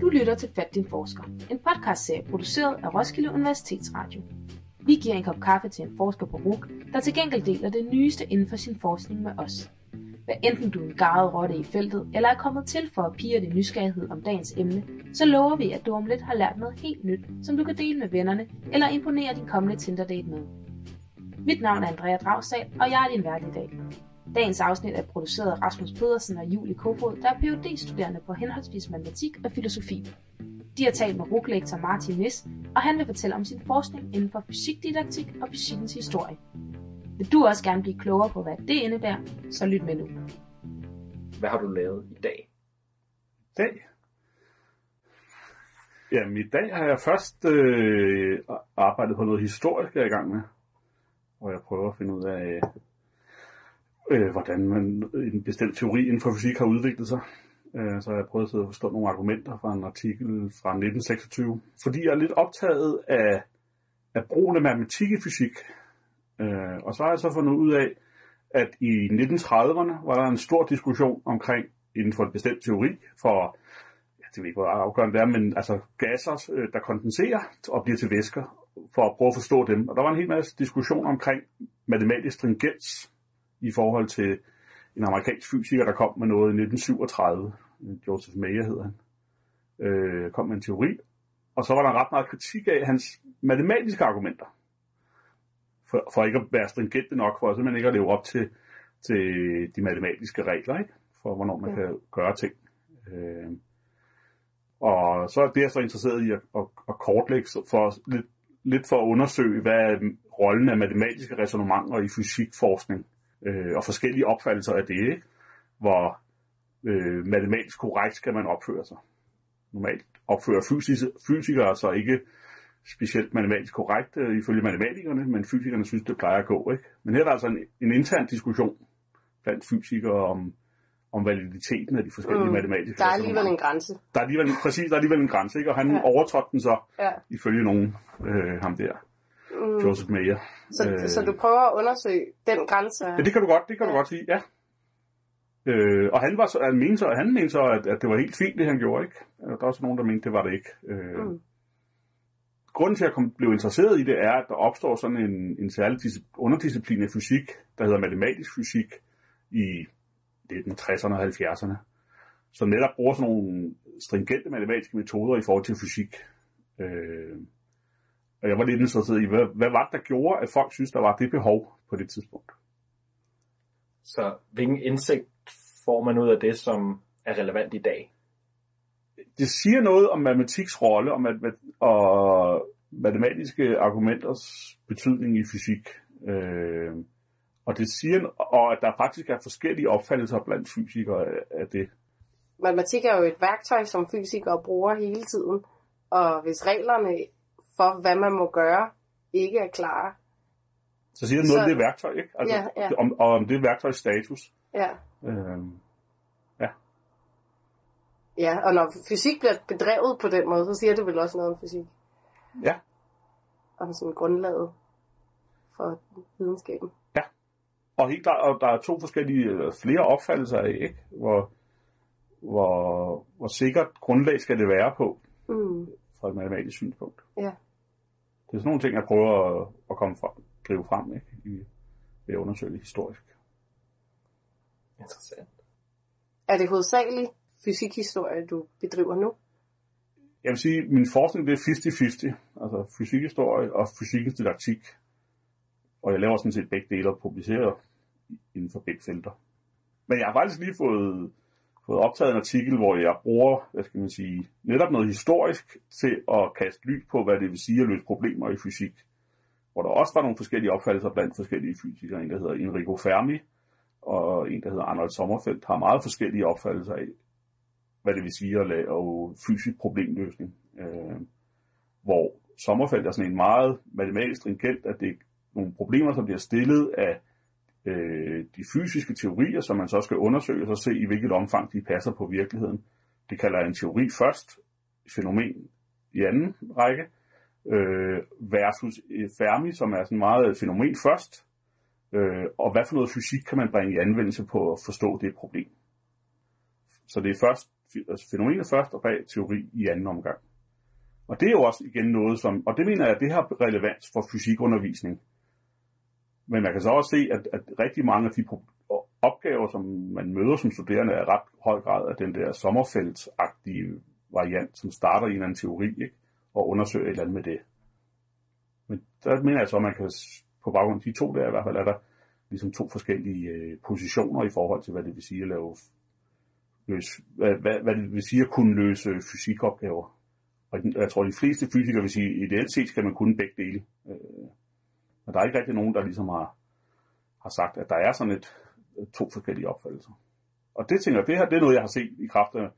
Du lytter til Fat din forsker, en podcastserie produceret af Roskilde Universitetsradio. Vi giver en kop kaffe til en forsker på RUG, der til gengæld deler det nyeste inden for sin forskning med os. Hvad enten du er en garet rotte i feltet, eller er kommet til for at pige din nysgerrighed om dagens emne, så lover vi, at du om lidt har lært noget helt nyt, som du kan dele med vennerne, eller imponere din kommende Tinder-date med. Mit navn er Andrea Dragsdal, og jeg er din vært i dag. Dagens afsnit er produceret af Rasmus Pedersen og Julie Kofod, der er phd studerende på henholdsvis matematik og filosofi. De har talt med RUK-lektor Martin Nis, og han vil fortælle om sin forskning inden for fysikdidaktik og fysikkens historie. Vil du også gerne blive klogere på, hvad det indebærer, så lyt med nu. Hvad har du lavet i dag? I dag? Jamen i dag har jeg først øh, arbejdet på noget historisk, jeg er i gang med. Hvor jeg prøver at finde ud af, øh, hvordan man, en bestemt teori inden for fysik har udviklet sig. Øh, så jeg prøvet at sidde og forstå nogle argumenter fra en artikel fra 1926. Fordi jeg er lidt optaget af, af brugen af matematik i fysik. Øh, og så har jeg så fundet ud af, at i 1930'erne var der en stor diskussion omkring inden for en bestemt teori for, ja, det ved ikke, hvor afgørende det er, men altså gasser, øh, der kondenserer og bliver til væsker, for at prøve at forstå dem. Og der var en hel masse diskussion omkring matematisk stringens i forhold til en amerikansk fysiker, der kom med noget i 1937. Joseph Mayer hedder han. Øh, kom med en teori. Og så var der ret meget kritik af hans matematiske argumenter for, for ikke at være stringente nok, for simpelthen ikke at leve op til, til de matematiske regler, ikke? for hvornår man ja. kan gøre ting. Øh, og så er det jeg så interesseret i at, at, at kortlægge for lidt, lidt for at undersøge, hvad rollen af matematiske resonemanger i fysikforskning, øh, og forskellige opfattelser af det, ikke? hvor øh, matematisk korrekt skal man opføre sig. Normalt opfører fysikere sig ikke specielt matematisk korrekt øh, ifølge matematikerne, men fysikerne synes, det plejer at gå. Ikke? Men her er der altså en, en intern diskussion blandt fysikere om, om validiteten af de forskellige mm. matematiske Der er alligevel en grænse. Der er alligevel, præcis, der er alligevel en grænse, ikke? og han ja. overtrådte den så, ja. ifølge nogen, øh, ham der, mm. Joseph Mayer. Så, øh, så du prøver at undersøge den grænse? Ja, det kan du godt, det kan ja. du godt sige, ja. Øh, og han, var så, han, mente så, han mente så, at, at det var helt fint, det han gjorde, ikke? Der var også nogen, der mente, det var det ikke. Øh, mm grunden til, at jeg blev interesseret i det, er, at der opstår sådan en, en særlig underdisciplin af fysik, der hedder matematisk fysik, i 1960'erne og 70'erne, som netop bruger sådan nogle stringente matematiske metoder i forhold til fysik. Øh, og jeg var lidt interesseret i, hvad, hvad var det, der gjorde, at folk synes, der var det behov på det tidspunkt? Så hvilken indsigt får man ud af det, som er relevant i dag? det siger noget om matematiks rolle og, mat- og matematiske argumenters betydning i fysik. Øh, og det siger, og at der faktisk er forskellige opfattelser blandt fysikere af det. Matematik er jo et værktøj, som fysikere bruger hele tiden. Og hvis reglerne for, hvad man må gøre, ikke er klare. Så siger det noget så, om det værktøj, ikke? Altså, ja, ja. Om, og om det værktøj status. Ja. Øh, Ja, og når fysik bliver bedrevet på den måde, så siger det vel også noget om fysik. Ja. Om sådan grundlaget for videnskaben. Ja. Og helt klart, og der er to forskellige, eller flere opfattelser af, ikke? Hvor, hvor, hvor sikkert grundlag skal det være på, mm. fra et matematisk synspunkt. Er sådan nogle ting, jeg prøver at, at komme frem, drive frem, ikke? I, ved at undersøge det historisk. Interessant. Er det hovedsageligt fysikhistorie, du bedriver nu? Jeg vil sige, at min forskning det er 50-50, altså fysikhistorie og fysikkens didaktik. Og jeg laver sådan set begge dele og publicerer inden for begge felter. Men jeg har faktisk lige fået, fået optaget en artikel, hvor jeg bruger, hvad skal man sige, netop noget historisk til at kaste lys på, hvad det vil sige at løse problemer i fysik. Hvor der også var nogle forskellige opfattelser blandt forskellige fysikere. En, der hedder Enrico Fermi, og en, der hedder Arnold Sommerfeldt, har meget forskellige opfattelser af, hvad det vil sige at lave fysisk problemløsning. Øh, hvor Sommerfeld er sådan en meget matematisk stringent, at det er nogle problemer, som bliver stillet af øh, de fysiske teorier, som man så skal undersøge, og så se i hvilket omfang de passer på virkeligheden. Det kalder en teori først, fænomen i anden række, øh, versus Fermi, som er sådan meget fænomen først, Øh, og hvad for noget fysik kan man bringe i anvendelse på at forstå det problem? Så det er først altså fænomenet først og bag teori i anden omgang. Og det er jo også igen noget, som, og det mener jeg, det har relevans for fysikundervisning. Men man kan så også se, at, at rigtig mange af de opgaver, som man møder som studerende, er ret høj grad af den der sommerfeldsagtige variant, som starter i en anden teori, ikke? og undersøger et eller andet med det. Men der mener jeg så, at man kan, på baggrund af de to der i hvert fald, er der ligesom to forskellige øh, positioner i forhold til, hvad det vil sige at lave løse, hvad, hvad, hvad det vil sige at kunne løse fysikopgaver. Og jeg tror, de fleste fysikere vil sige, at ideelt set skal man kunne begge dele. Øh, men der er ikke rigtig nogen, der ligesom har, har sagt, at der er sådan et to forskellige opfattelser. Og det tænker jeg, det her det er noget, jeg har set i kraft af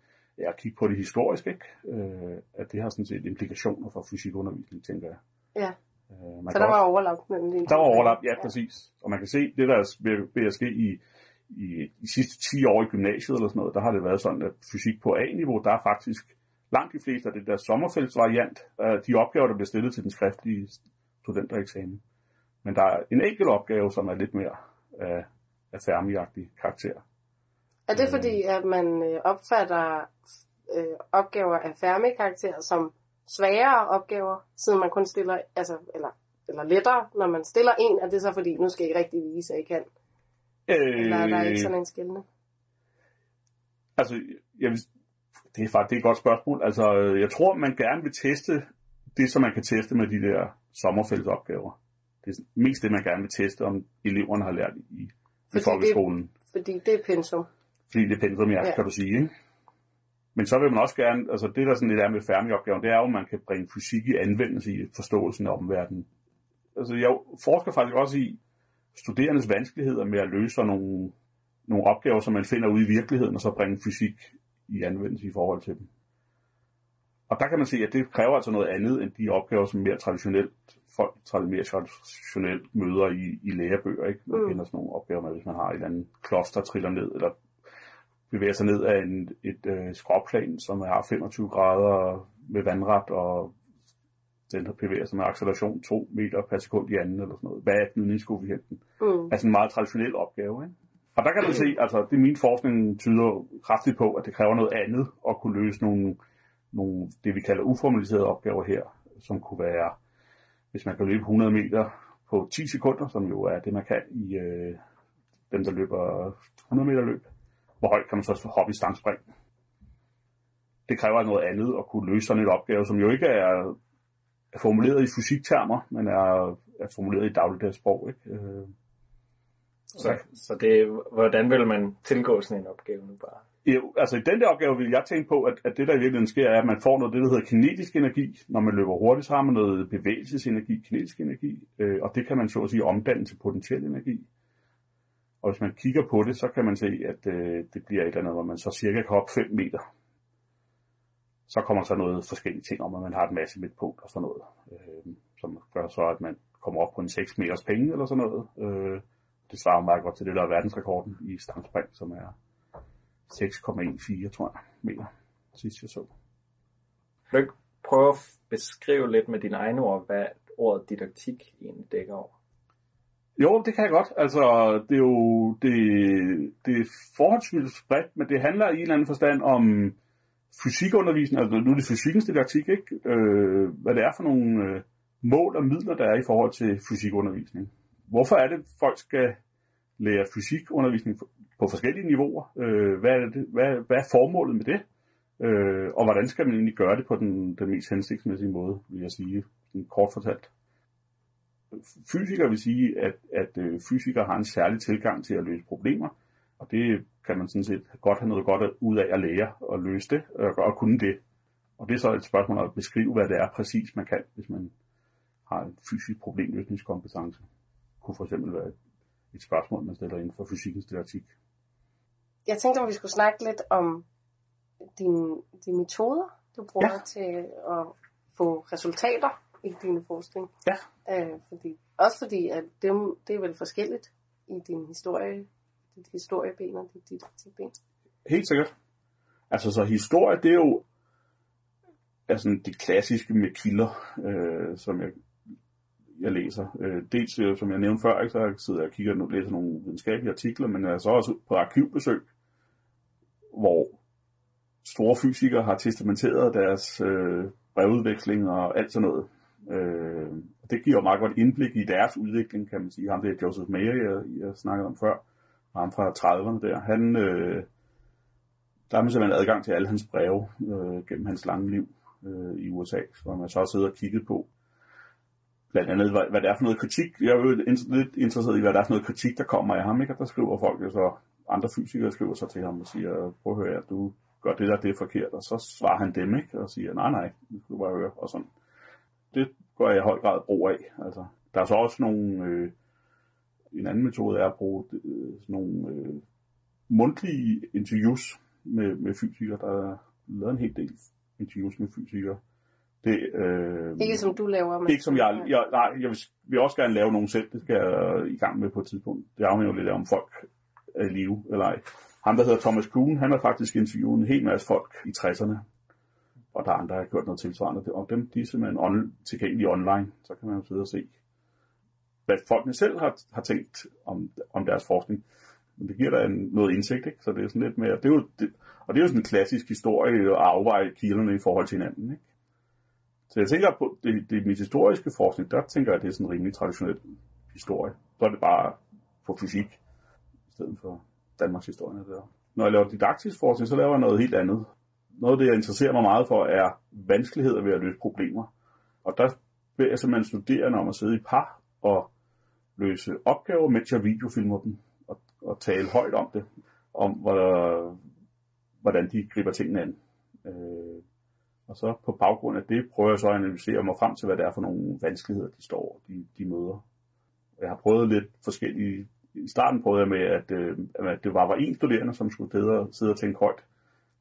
at kigge på det historisk, ikke? Øh, at det har sådan set implikationer for fysikundervisning, tænker jeg. Ja. Øh, man så der var også, overlap mellem de Der var overlap, ja, ja, præcis. Og man kan se, det der er ved at ske i, i de sidste 10 år i gymnasiet eller sådan noget, der har det været sådan, at fysik på A-niveau, der er faktisk langt de fleste af det der sommerfældsvariant, de opgaver, der bliver stillet til den skriftlige studentereksamen. Men der er en enkelt opgave, som er lidt mere af, af fermi karakter. Er det fordi, at man øh, opfatter øh, opgaver af Fermi-karakter som sværere opgaver, siden man kun stiller, altså, eller, eller lettere, når man stiller en, er det så fordi, nu skal I rigtig vise, at I kan? Øh, eller er der ikke sådan en skældende? Altså, jeg vil, det er faktisk det er et godt spørgsmål. Altså, jeg tror, man gerne vil teste det, som man kan teste med de der sommerfældsopgaver. Det er mest det, man gerne vil teste, om eleverne har lært i, i folkeskolen. Det, fordi det er pensum. Fordi det er pensum, ja, ja. kan du sige. Ikke? Men så vil man også gerne, altså det der sådan lidt er med færdigopgaven, det er jo, at man kan bringe fysik i anvendelse i forståelsen af omverdenen. Altså jeg forsker faktisk også i studerendes vanskeligheder med at løse nogle, nogle opgaver, som man finder ude i virkeligheden, og så bringe fysik i anvendelse i forhold til dem. Og der kan man se, at det kræver altså noget andet end de opgaver, som mere traditionelt folk mere traditionelt møder i, i lærebøger. Ikke? Man mm. kender sådan nogle opgaver med, hvis man har et eller andet kloster, triller ned, eller bevæger sig ned af en, et øh, skråplan, som har 25 grader med vandret, og den bevæger sig med acceleration 2 meter per sekund i anden, eller sådan noget. Hvad er gnidningskoefficienten? Mm. Altså en meget traditionel opgave, ikke? Og der kan man se, altså det min forskning tyder kraftigt på, at det kræver noget andet at kunne løse nogle, nogle det vi kalder uformaliserede opgaver her, som kunne være, hvis man kan løbe 100 meter på 10 sekunder, som jo er det man kan i øh, dem, der løber 100 meter løb, hvor højt kan man så hoppe i stangspring. Det kræver noget andet at kunne løse sådan en opgave, som jo ikke er, er formuleret i fysiktermer, men er, er formuleret i dagligdags sprog. Ikke? Øh, så, så det, hvordan vil man tilgå sådan en opgave nu bare? Jo, altså i den der opgave vil jeg tænke på, at, at det der i virkeligheden sker, er, at man får noget, det der hedder kinetisk energi. Når man løber hurtigt, så har man noget bevægelsesenergi, kinetisk energi, øh, og det kan man så at sige omdanne til potentiel energi. Og hvis man kigger på det, så kan man se, at øh, det bliver et eller andet, hvor man så cirka kan hoppe 5 meter. Så kommer så noget forskellige ting om, at man har et masse midtpunkt og sådan noget, øh, som gør så, at man kommer op på en 6 meters penge eller sådan noget. Øh, det svarer meget godt til det, der er verdensrekorden i stangspring, som er 6,14, tror jeg, meter, sidst jeg så. Vil du prøve at beskrive lidt med dine egne ord, hvad ordet didaktik egentlig dækker over? Jo, det kan jeg godt. Altså, det er jo det, det er forholdsvis bredt, men det handler i en eller anden forstand om fysikundervisning, altså nu er det fysikkens didaktik, ikke? Øh, hvad det er for nogle øh, mål og midler, der er i forhold til fysikundervisning. Hvorfor er det, folk skal lære fysikundervisning på forskellige niveauer? Øh, hvad, er det, hvad, hvad er formålet med det? Øh, og hvordan skal man egentlig gøre det på den, den mest hensigtsmæssige måde, vil jeg sige, kort fortalt fysikere vil sige, at, at øh, fysikere har en særlig tilgang til at løse problemer, og det kan man sådan set godt have noget godt ud af at lære og løse det, og, og kunne det. Og det er så et spørgsmål at beskrive, hvad det er præcis, man kan, hvis man har en fysisk problemløsningskompetence. Det kunne for eksempel være et spørgsmål, man stiller inden for fysikkens didaktik. Jeg tænkte, om vi skulle snakke lidt om dine, dine metoder, du bruger ja. til at få resultater i din forskning. Ja. Øh, fordi, også fordi, at det, det er vel forskelligt i din historie, dit historieben og dit didaktikben. Helt sikkert. Altså, så historie, det er jo altså, det klassiske med kilder, øh, som jeg jeg læser. Øh, dels, øh, som jeg nævnte før, ikke, så sidder jeg og kigger og læser nogle videnskabelige artikler, men jeg er så også på arkivbesøg, hvor store fysikere har testamenteret deres øh, brevudveksling og alt sådan noget. Øh, det giver jo meget godt indblik i deres udvikling, kan man sige. Ham det er Joseph Mayer, jeg, jeg snakkede om før, ham fra 30'erne der. Han, øh, der har man simpelthen adgang til alle hans breve øh, gennem hans lange liv øh, i USA, hvor man så sidder og kigget på, blandt andet, hvad, hvad det er for noget kritik. Jeg er jo lidt interesseret i, hvad der er for noget kritik, der kommer af ham. Ikke? Og der skriver folk jo så, andre fysikere skriver så til ham og siger, prøv at høre, du gør det der, det er forkert. Og så svarer han dem, ikke? Og siger, nej, nej, det skal du bare høre. Og sådan. Det går jeg i høj grad brug af. Altså, der er så også nogle, øh, en anden metode er at bruge øh, sådan nogle øh, mundtlige interviews med, med fysikere, der lavet en hel del interviews med fysikere. Det, øh, Ikke som du laver, men... ikke som jeg, jeg, nej, jeg vil, vil også gerne lave nogen selv, det skal jeg i gang med på et tidspunkt. Det afhænger jo lidt af, om folk er i live eller ej. Ham, der hedder Thomas Kuhn, han har faktisk interviewet en hel masse folk i 60'erne, og der er andre, der har gjort noget tilsvarende. Og dem, de er simpelthen on, tilgængelige online, så kan man jo sidde og se, hvad folkene selv har, har tænkt om, om deres forskning. Men det giver da en, noget indsigt, ikke? så det er sådan lidt mere, det er jo, det, og det er jo sådan en klassisk historie at afveje kilderne i forhold til hinanden. Ikke? Så jeg tænker på, det, det mit historiske forskning, der tænker jeg, at det er sådan en rimelig traditionel historie. Så er det bare på fysik, stedet for Danmarks historie. Der. Når jeg laver didaktisk forskning, så laver jeg noget helt andet. Noget af det, jeg interesserer mig meget for, er vanskeligheder ved at løse problemer. Og der vil jeg simpelthen studerende om at sidde i par og løse opgaver, mens jeg videofilmer dem og, og tale højt om det, om hvordan de griber tingene an. Øh, og så på baggrund af det prøver jeg så at analysere mig frem til, hvad det er for nogle vanskeligheder, de står, de, de møder. Jeg har prøvet lidt forskellige... I starten prøvede jeg med, at, øh, at det var, var en studerende, som skulle sidde og, sidde og tænke højt.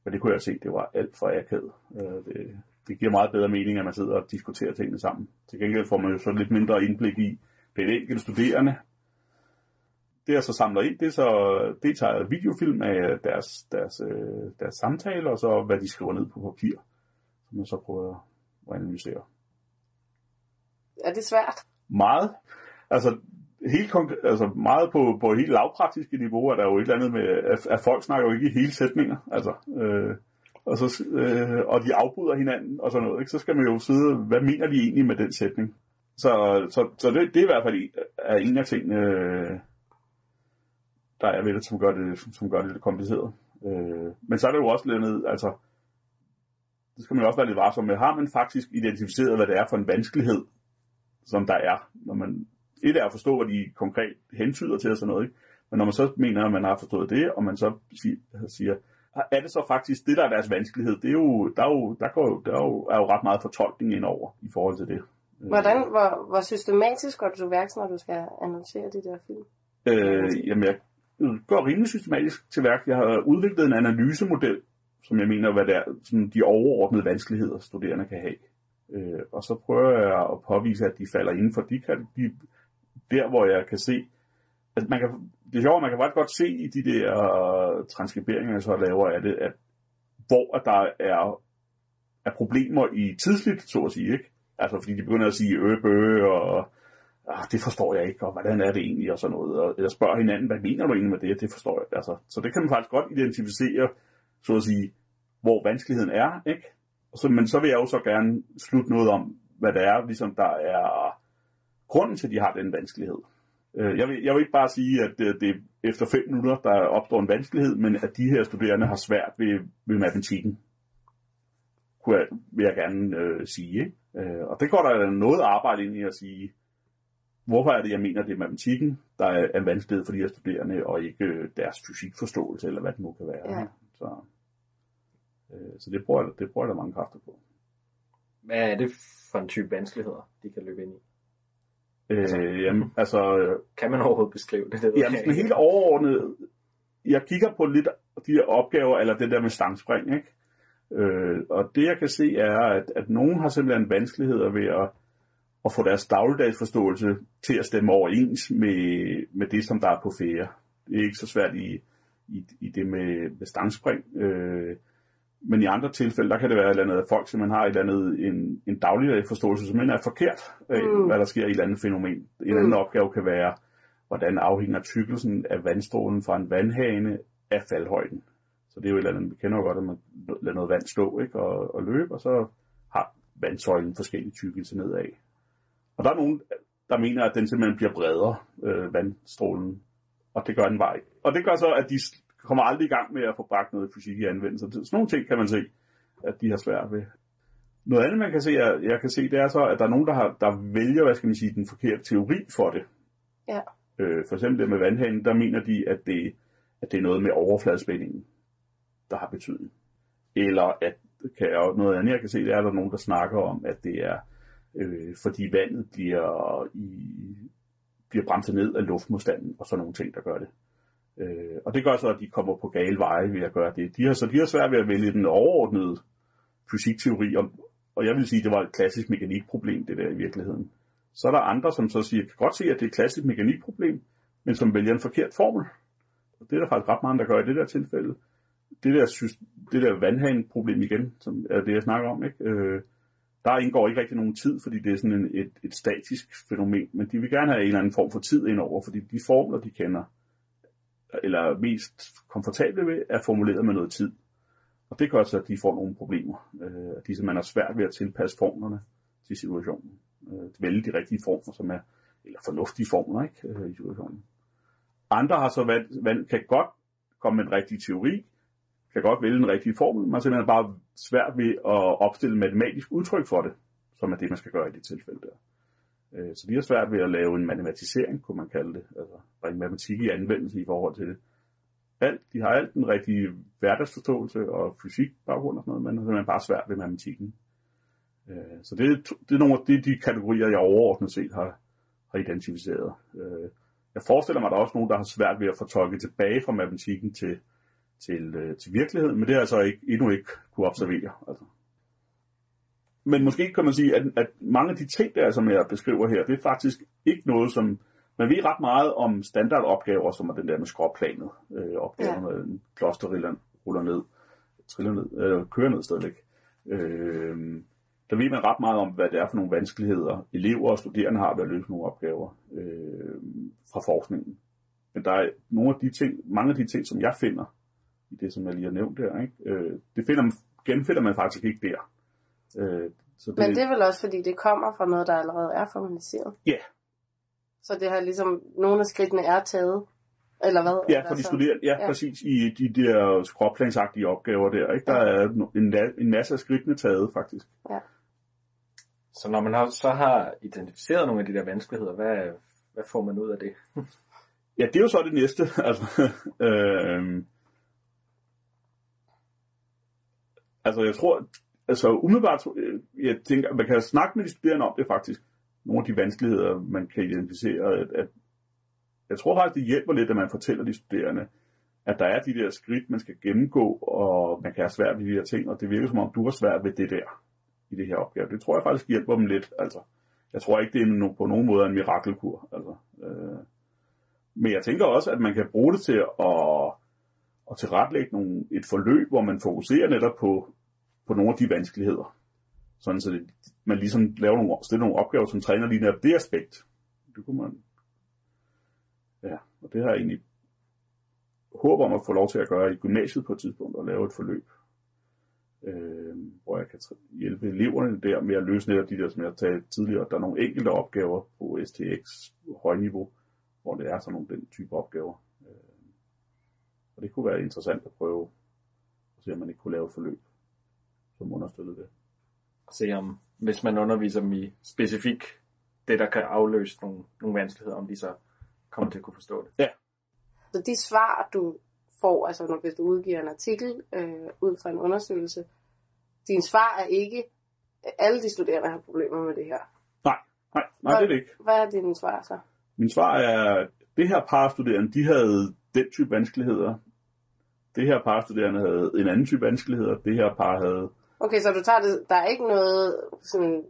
Men det kunne jeg se, det var alt for akavet. Øh, det, det giver meget bedre mening, at man sidder og diskuterer tingene sammen. Til gengæld får man jo så lidt mindre indblik i det enkelte studerende. Det jeg så samler ind, det er så det tager videofilm af deres, deres, øh, deres samtaler, og så hvad de skriver ned på papir som jeg så prøver at analysere. Er det svært? Meget. Altså, helt konkret, altså meget på, på et helt lavpraktiske niveau er der jo et eller andet med, at, at folk snakker jo ikke i hele sætninger. Altså, øh, og, så, øh, og de afbryder hinanden og sådan noget. Ikke? Så skal man jo sidde, hvad mener de egentlig med den sætning? Så, så, så det, det er i hvert fald er en af tingene, øh, der er ved det, som gør det, som gør det lidt kompliceret. Øh, men så er det jo også lidt, altså, det skal man jo også være lidt varsom med. Har man faktisk identificeret, hvad det er for en vanskelighed, som der er, når man et er at forstå, hvad de konkret hentyder til og sådan noget, ikke? men når man så mener, at man har forstået det, og man så siger, er det så faktisk det, der er deres vanskelighed? Det er jo, der, er jo, der, går, der er, jo, er jo ret meget fortolkning ind over i forhold til det. Hvordan, hvor, hvor systematisk går du til værks, når du skal analysere de der film? Øh, jamen, jeg går rimelig systematisk til værk. Jeg har udviklet en analysemodel, som jeg mener, hvad det er, sådan de overordnede vanskeligheder, studerende kan have. Øh, og så prøver jeg at påvise, at de falder inden for de, de der, hvor jeg kan se, at man kan, det er sjovt, man kan faktisk godt se i de der øh, transkriberinger, jeg så laver af det, at hvor at der er, er problemer i tidsligt, så at sige, ikke? Altså fordi de begynder at sige øh, øbø og ah, det forstår jeg ikke, og hvordan er det egentlig, og sådan noget. Og eller spørger hinanden, hvad mener du egentlig med det? Det forstår jeg. Altså, så det kan man faktisk godt identificere så at sige, hvor vanskeligheden er, ikke? Så, men så vil jeg jo så gerne slutte noget om, hvad det er, ligesom der er grunden til, at de har den vanskelighed. Øh, jeg vil, jeg vil ikke bare sige, at det, det er efter fem minutter, der opstår en vanskelighed, men at de her studerende har svært ved, ved matematikken, kunne jeg, vil jeg gerne øh, sige. Ikke? Øh, og det går der noget arbejde ind i at sige, hvorfor er det, jeg mener, det er matematikken, der er en vanskelighed for de her studerende, og ikke øh, deres fysikforståelse, eller hvad det nu kan være. Ja. Så, øh, så det, bruger, det bruger der mange kræfter på. Hvad er det for en type vanskeligheder, de kan løbe ind i? Øh, altså, jamen, altså, kan man overhovedet beskrive det? det jamen, sådan helt overordnet, jeg kigger på lidt de her opgaver, eller det der med stangspring, ikke? Øh, og det jeg kan se er, at, at nogen har simpelthen vanskeligheder ved at, at få deres dagligdagsforståelse til at stemme overens med, med det, som der er på ferie. Det er ikke så svært i, i, i det med, med stangspring. Øh, Men i andre tilfælde, der kan det være et eller andet, at folk simpelthen har et eller andet, en, en daglig forståelse, som er forkert af, Mm. mm. hvad der sker i et eller andet fænomen. En anden opgave kan være, hvordan afhænger tykkelsen af vandstrålen fra en vandhane af faldhøjden. Så det er jo et eller andet, vi kender jo godt, at man lader noget vand stå ikke, og, og løbe, og så har vandsøjlen forskellige tykkelse nedad. Og der er nogen, der mener, at den simpelthen bliver bredere, øh, vandstrålen, og det gør den ikke. Og det gør så, at de kommer aldrig i gang med at få bragt noget fysik i anvendelse. Så Sådan nogle ting kan man se, at de har svært ved. Noget andet, man kan se, er, jeg kan se, det er så, at der er nogen, der, har, der vælger, hvad skal man sige, den forkerte teori for det. Ja. Øh, for eksempel det med vandhanen, der mener de, at det, at det er noget med overfladespændingen, der har betydning. Eller at kan jeg, noget andet, jeg kan se, det er, at der er nogen, der snakker om, at det er, øh, fordi vandet bliver, i, bliver bremset ned af luftmodstanden, og sådan nogle ting, der gør det. Øh, og det gør så, at de kommer på gale veje ved at gøre det. De har, så de har svært ved at vælge den overordnede fysikteori, og, og jeg vil sige, at det var et klassisk mekanikproblem, det der i virkeligheden. Så er der andre, som så siger, jeg kan godt se, at det er et klassisk mekanikproblem, men som vælger en forkert formel. Og det er der faktisk ret mange, der gør i det der tilfælde. Det der, det der vandhaneproblem igen, som er det, jeg snakker om, ikke? Øh, der indgår ikke rigtig nogen tid, fordi det er sådan en, et, et statisk fænomen, men de vil gerne have en eller anden form for tid indover, fordi de formler, de kender, eller mest komfortable ved, er formuleret med noget tid. Og det gør så, at de får nogle problemer. Øh, at de simpelthen har svært ved at tilpasse formlerne til situationen. Øh, vælge de rigtige former, som er, eller fornuftige formler, ikke, øh, i situationen. Andre har så valgt, valgt, kan godt komme med en rigtig teori, kan godt vælge en rigtig formel, man er simpelthen bare svært ved at opstille matematisk udtryk for det, som er det, man skal gøre i det tilfælde der. Øh, Så vi har svært ved at lave en matematisering, kunne man kalde det, altså bringe matematik i anvendelse i forhold til det. Alt, de har alt den rigtige hverdagsforståelse og fysik baggrund og sådan noget, men er simpelthen bare svært ved matematikken. Øh, så det, er det er nogle af de, de kategorier, jeg overordnet set har, har identificeret. Øh, jeg forestiller mig, at der er også nogen, der har svært ved at fortolke tilbage fra matematikken til, til, øh, til virkeligheden, men det har jeg så ikke, endnu ikke kunne observere. Altså. Men måske kan man sige, at, at mange af de ting, der, som jeg beskriver her, det er faktisk ikke noget, som... Man ved ret meget om standardopgaver, som er den der med skråplanet. Øh, opgaver, Ja. en kloster ruller, ned, triller ned, øh, kører ned stadigvæk. Øh, der ved man ret meget om, hvad det er for nogle vanskeligheder, elever og studerende har ved at løse nogle opgaver øh, fra forskningen. Men der er nogle af de ting, mange af de ting, som jeg finder, i det, som jeg lige har nævnt der, ikke? Øh, det finder, man- genfinder man faktisk ikke der. Øh, så det, Men det er vel også, fordi det kommer fra noget, der allerede er formaliseret. Ja. Så det har ligesom, nogle af skridtene er taget. Eller hvad? Ja, for de studerende, ja, Ja. ja, præcis, i de der skråplansagtige opgaver der, ikke? Der er no- en, en masse af skridtene taget, faktisk. Så når man har, så har identificeret nogle af de der vanskeligheder, hvad, hvad får man ud af det? Ja, det er jo så det næste. Altså, øh, altså jeg tror, altså umiddelbart, øh, jeg tænker, man kan snakke med de studerende om det faktisk. Nogle af de vanskeligheder, man kan identificere. At, at, jeg tror faktisk, det hjælper lidt, at man fortæller de studerende, at der er de der skridt, man skal gennemgå, og man kan have svært ved de her ting, og det virker som om, du har svært ved det der i det her opgave. Det tror jeg faktisk hjælper dem lidt. Altså, jeg tror ikke, det er på nogen måde en mirakelkur. Altså, øh, men jeg tænker også, at man kan bruge det til at, at tilrettelægge nogle, et forløb, hvor man fokuserer netop på, på nogle af de vanskeligheder. Sådan så det, man ligesom laver nogle, stiller nogle opgaver, som træner lige netop det aspekt. Det kunne man... Ja, og det har jeg egentlig håb om at få lov til at gøre i gymnasiet på et tidspunkt, og lave et forløb, øh, hvor jeg kan hjælpe eleverne der med at løse netop de der, som jeg talte tidligere. Der er nogle enkelte opgaver på STX højniveau, hvor det er sådan nogle den type opgaver. Øh, og det kunne være interessant at prøve at se, om man ikke kunne lave et forløb, som understøttede det. Se om, hvis man underviser dem i specifik det, der kan afløse nogle, nogle vanskeligheder, om de så kommer til at kunne forstå det. Så de svar, du får, altså når, hvis du udgiver en artikel øh, ud fra en undersøgelse, dine svar er ikke, alle de studerende har problemer med det her. Nej, nej, nej, det er det ikke. Hvad er dine svar så? Min svar er, det her par studerende, de havde den type vanskeligheder. Det her par studerende havde en anden type vanskeligheder. Det her par havde... Okay, så du tager det, der er ikke noget sådan,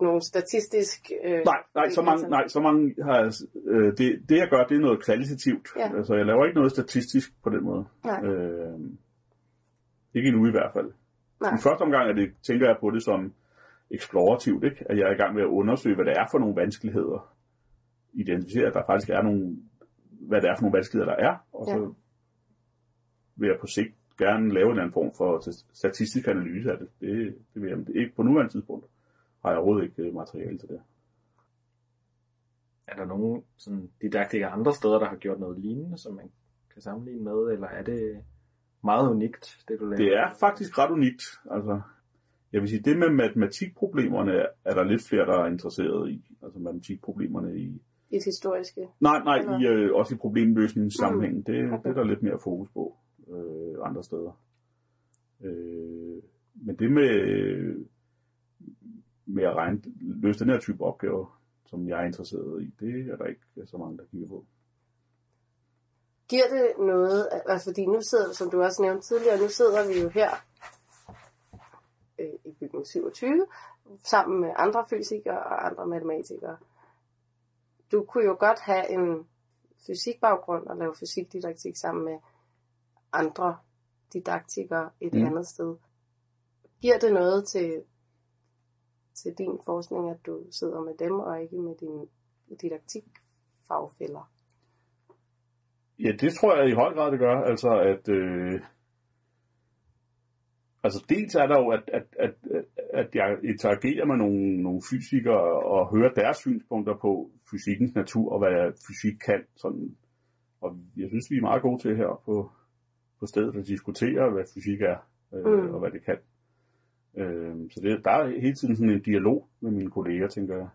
nogen statistisk... Øh, Nej, nej, så mange, nej, så mange har... Øh, det, det, jeg gør, det er noget kvalitativt. Ja. Altså, jeg laver ikke noget statistisk på den måde. Nej. Øh, Ikke endnu i hvert fald. Nej. I første omgang er det, tænker jeg på det som eksplorativt, ikke? at jeg er i gang med at undersøge, hvad det er for nogle vanskeligheder. Identificere, at der faktisk er nogle, hvad det er for nogle vanskeligheder, der er, og så Ja. vil jeg på sigt gerne lave en anden form for statistisk analyse af det. Det, det vil jeg, men det ikke på nuværende tidspunkt. Har jeg overhovedet ikke øh, materiale til det. Er der nogen sådan, didaktikere andre steder, der har gjort noget lignende, som man kan sammenligne med, eller er det meget unikt, det du laver? Det er faktisk ret unikt. Altså, jeg vil sige, det med matematikproblemerne er der lidt flere, der er interesseret i. Altså matematikproblemerne i... I det historiske. Nej, nej, i, øh, også i problemløsningssammenhængen. Det, okay. det er der lidt mere fokus på øh, andre steder. Øh, men det med, med at regne, løse den her type opgaver, som jeg er interesseret i, det er der ikke så mange, der kigger på. Giver det noget, altså fordi nu sidder, som du også nævnte tidligere, nu sidder vi jo her øh, i bygning 27, sammen med andre fysikere og andre matematikere. Du kunne jo godt have en fysikbaggrund og lave fysikdidaktik sammen med andre didaktikere et Mm. andet sted. Giver det noget til, til din forskning, at du sidder med dem og ikke med dine didaktikfagfælder? Ja, det tror jeg i høj grad, det gør. Altså, at... Øh, altså, dels er der jo, at, at, at, at jeg interagerer med nogle, nogle fysikere og hører deres synspunkter på fysikkens natur og hvad fysik kan. Sådan. Og jeg synes, vi er meget gode til her på, på stedet at diskutere, hvad fysik er øh, Mm. og hvad det kan. Øh, så det, der er hele tiden sådan en dialog med mine kolleger, tænker jeg.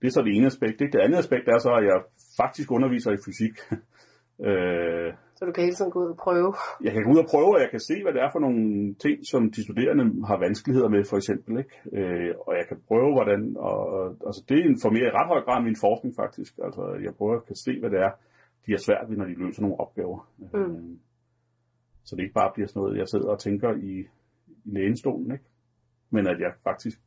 Det er så det ene aspekt. Ikke? Det andet aspekt er så, at jeg faktisk underviser i fysik. øh, Så du kan hele tiden gå ud og prøve. jeg kan gå ud og prøve, og jeg kan se, hvad det er for nogle ting, som de studerende har vanskeligheder med, for eksempel. Ikke? Øh, og jeg kan prøve, hvordan... Og, og, altså det informerer i ret høj grad min forskning, faktisk. Altså, jeg prøver at kan se, hvad det er, de har svært ved, når de løser nogle opgaver. Mm. Så det ikke bare bliver sådan noget, jeg sidder og tænker i, i lænestolen, ikke? Men at jeg faktisk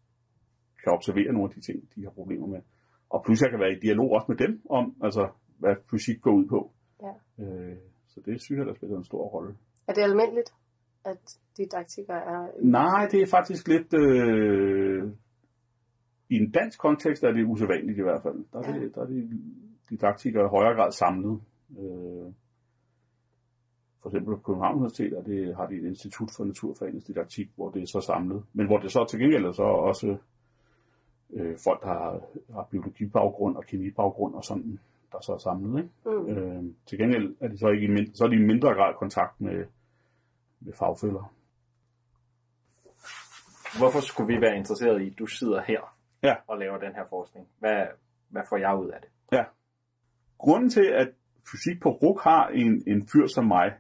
kan observere nogle af de ting, de har problemer med. Og plus jeg kan være i dialog også med dem om, altså, hvad fysik går ud på. Ja. Øh, så det synes jeg, der spiller en stor rolle. Er det almindeligt, at didaktikere er... Nej, det er faktisk lidt... Øh, I en dansk kontekst er det usædvanligt i hvert fald. Der er, Ja. det, der er de didaktikere i højere grad samlet. Øh, for eksempel på København Universitet er det, har de et institut for naturforeningsdidaktik, hvor det er så samlet. Men hvor det så til gengæld er så også øh, folk, der har, har biologibaggrund og kemibaggrund og sådan, der så er samlet. Ikke? Mm. Øh, til gengæld er de så, ikke i mind, så er de i mindre grad kontakt med, med fagfælder. Hvorfor skulle vi være interesseret i, at du sidder her Ja. og laver den her forskning? Hvad, hvad får jeg ud af det? Ja. Grunden til, at fysik på RUK har en, en fyr som mig,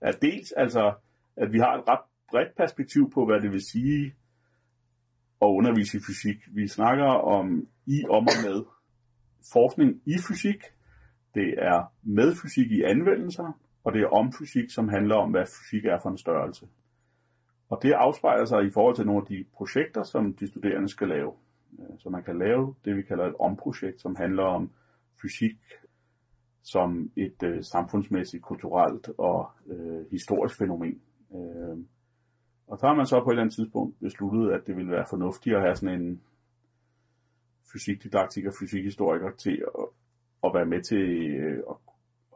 er dels altså, at vi har et ret bredt perspektiv på, hvad det vil sige at undervise i fysik. Vi snakker om i, om og med forskning i fysik. Det er med fysik i anvendelser, og det er om fysik, som handler om, hvad fysik er for en størrelse. Og det afspejler sig i forhold til nogle af de projekter, som de studerende skal lave. Så man kan lave det, vi kalder et omprojekt, som handler om fysik som et øh, samfundsmæssigt, kulturelt og øh, historisk fænomen. Øh, og så har man så på et eller andet tidspunkt besluttet, at det ville være fornuftigt at have sådan en fysikdidaktiker, fysikhistoriker til at, at være med til øh, at,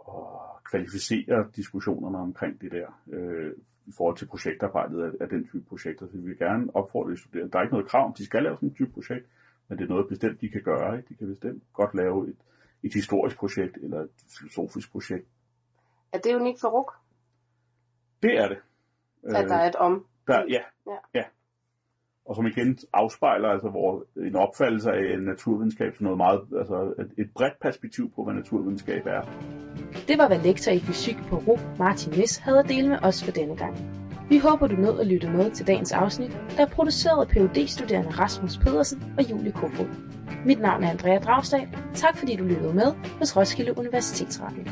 at kvalificere diskussionerne omkring det der øh, i forhold til projektarbejdet af, af den type projekter. Så vi vil gerne opfordre de studerende. Der er ikke noget krav om, de skal lave sådan en type projekt, men det er noget bestemt, de kan gøre. Ikke? De kan bestemt godt lave et, et historisk projekt eller et filosofisk projekt. Er det unikt for RUK, Det er det. at der er et om? der, ja, Ja. ja. Og som igen afspejler altså hvor en opfattelse af naturvidenskab som noget meget, altså et, bredt perspektiv på, hvad naturvidenskab er. Det var, hvad lektor i fysik på RUG, Martin Nis, havde at dele med os for denne gang. Vi håber, du nåede at lytte med til dagens afsnit, der er produceret af phd studerende Rasmus Pedersen og Julie Kofod. Mit navn er Andrea Dragstad. Tak fordi du lyttede med hos Roskilde Universitetsradio.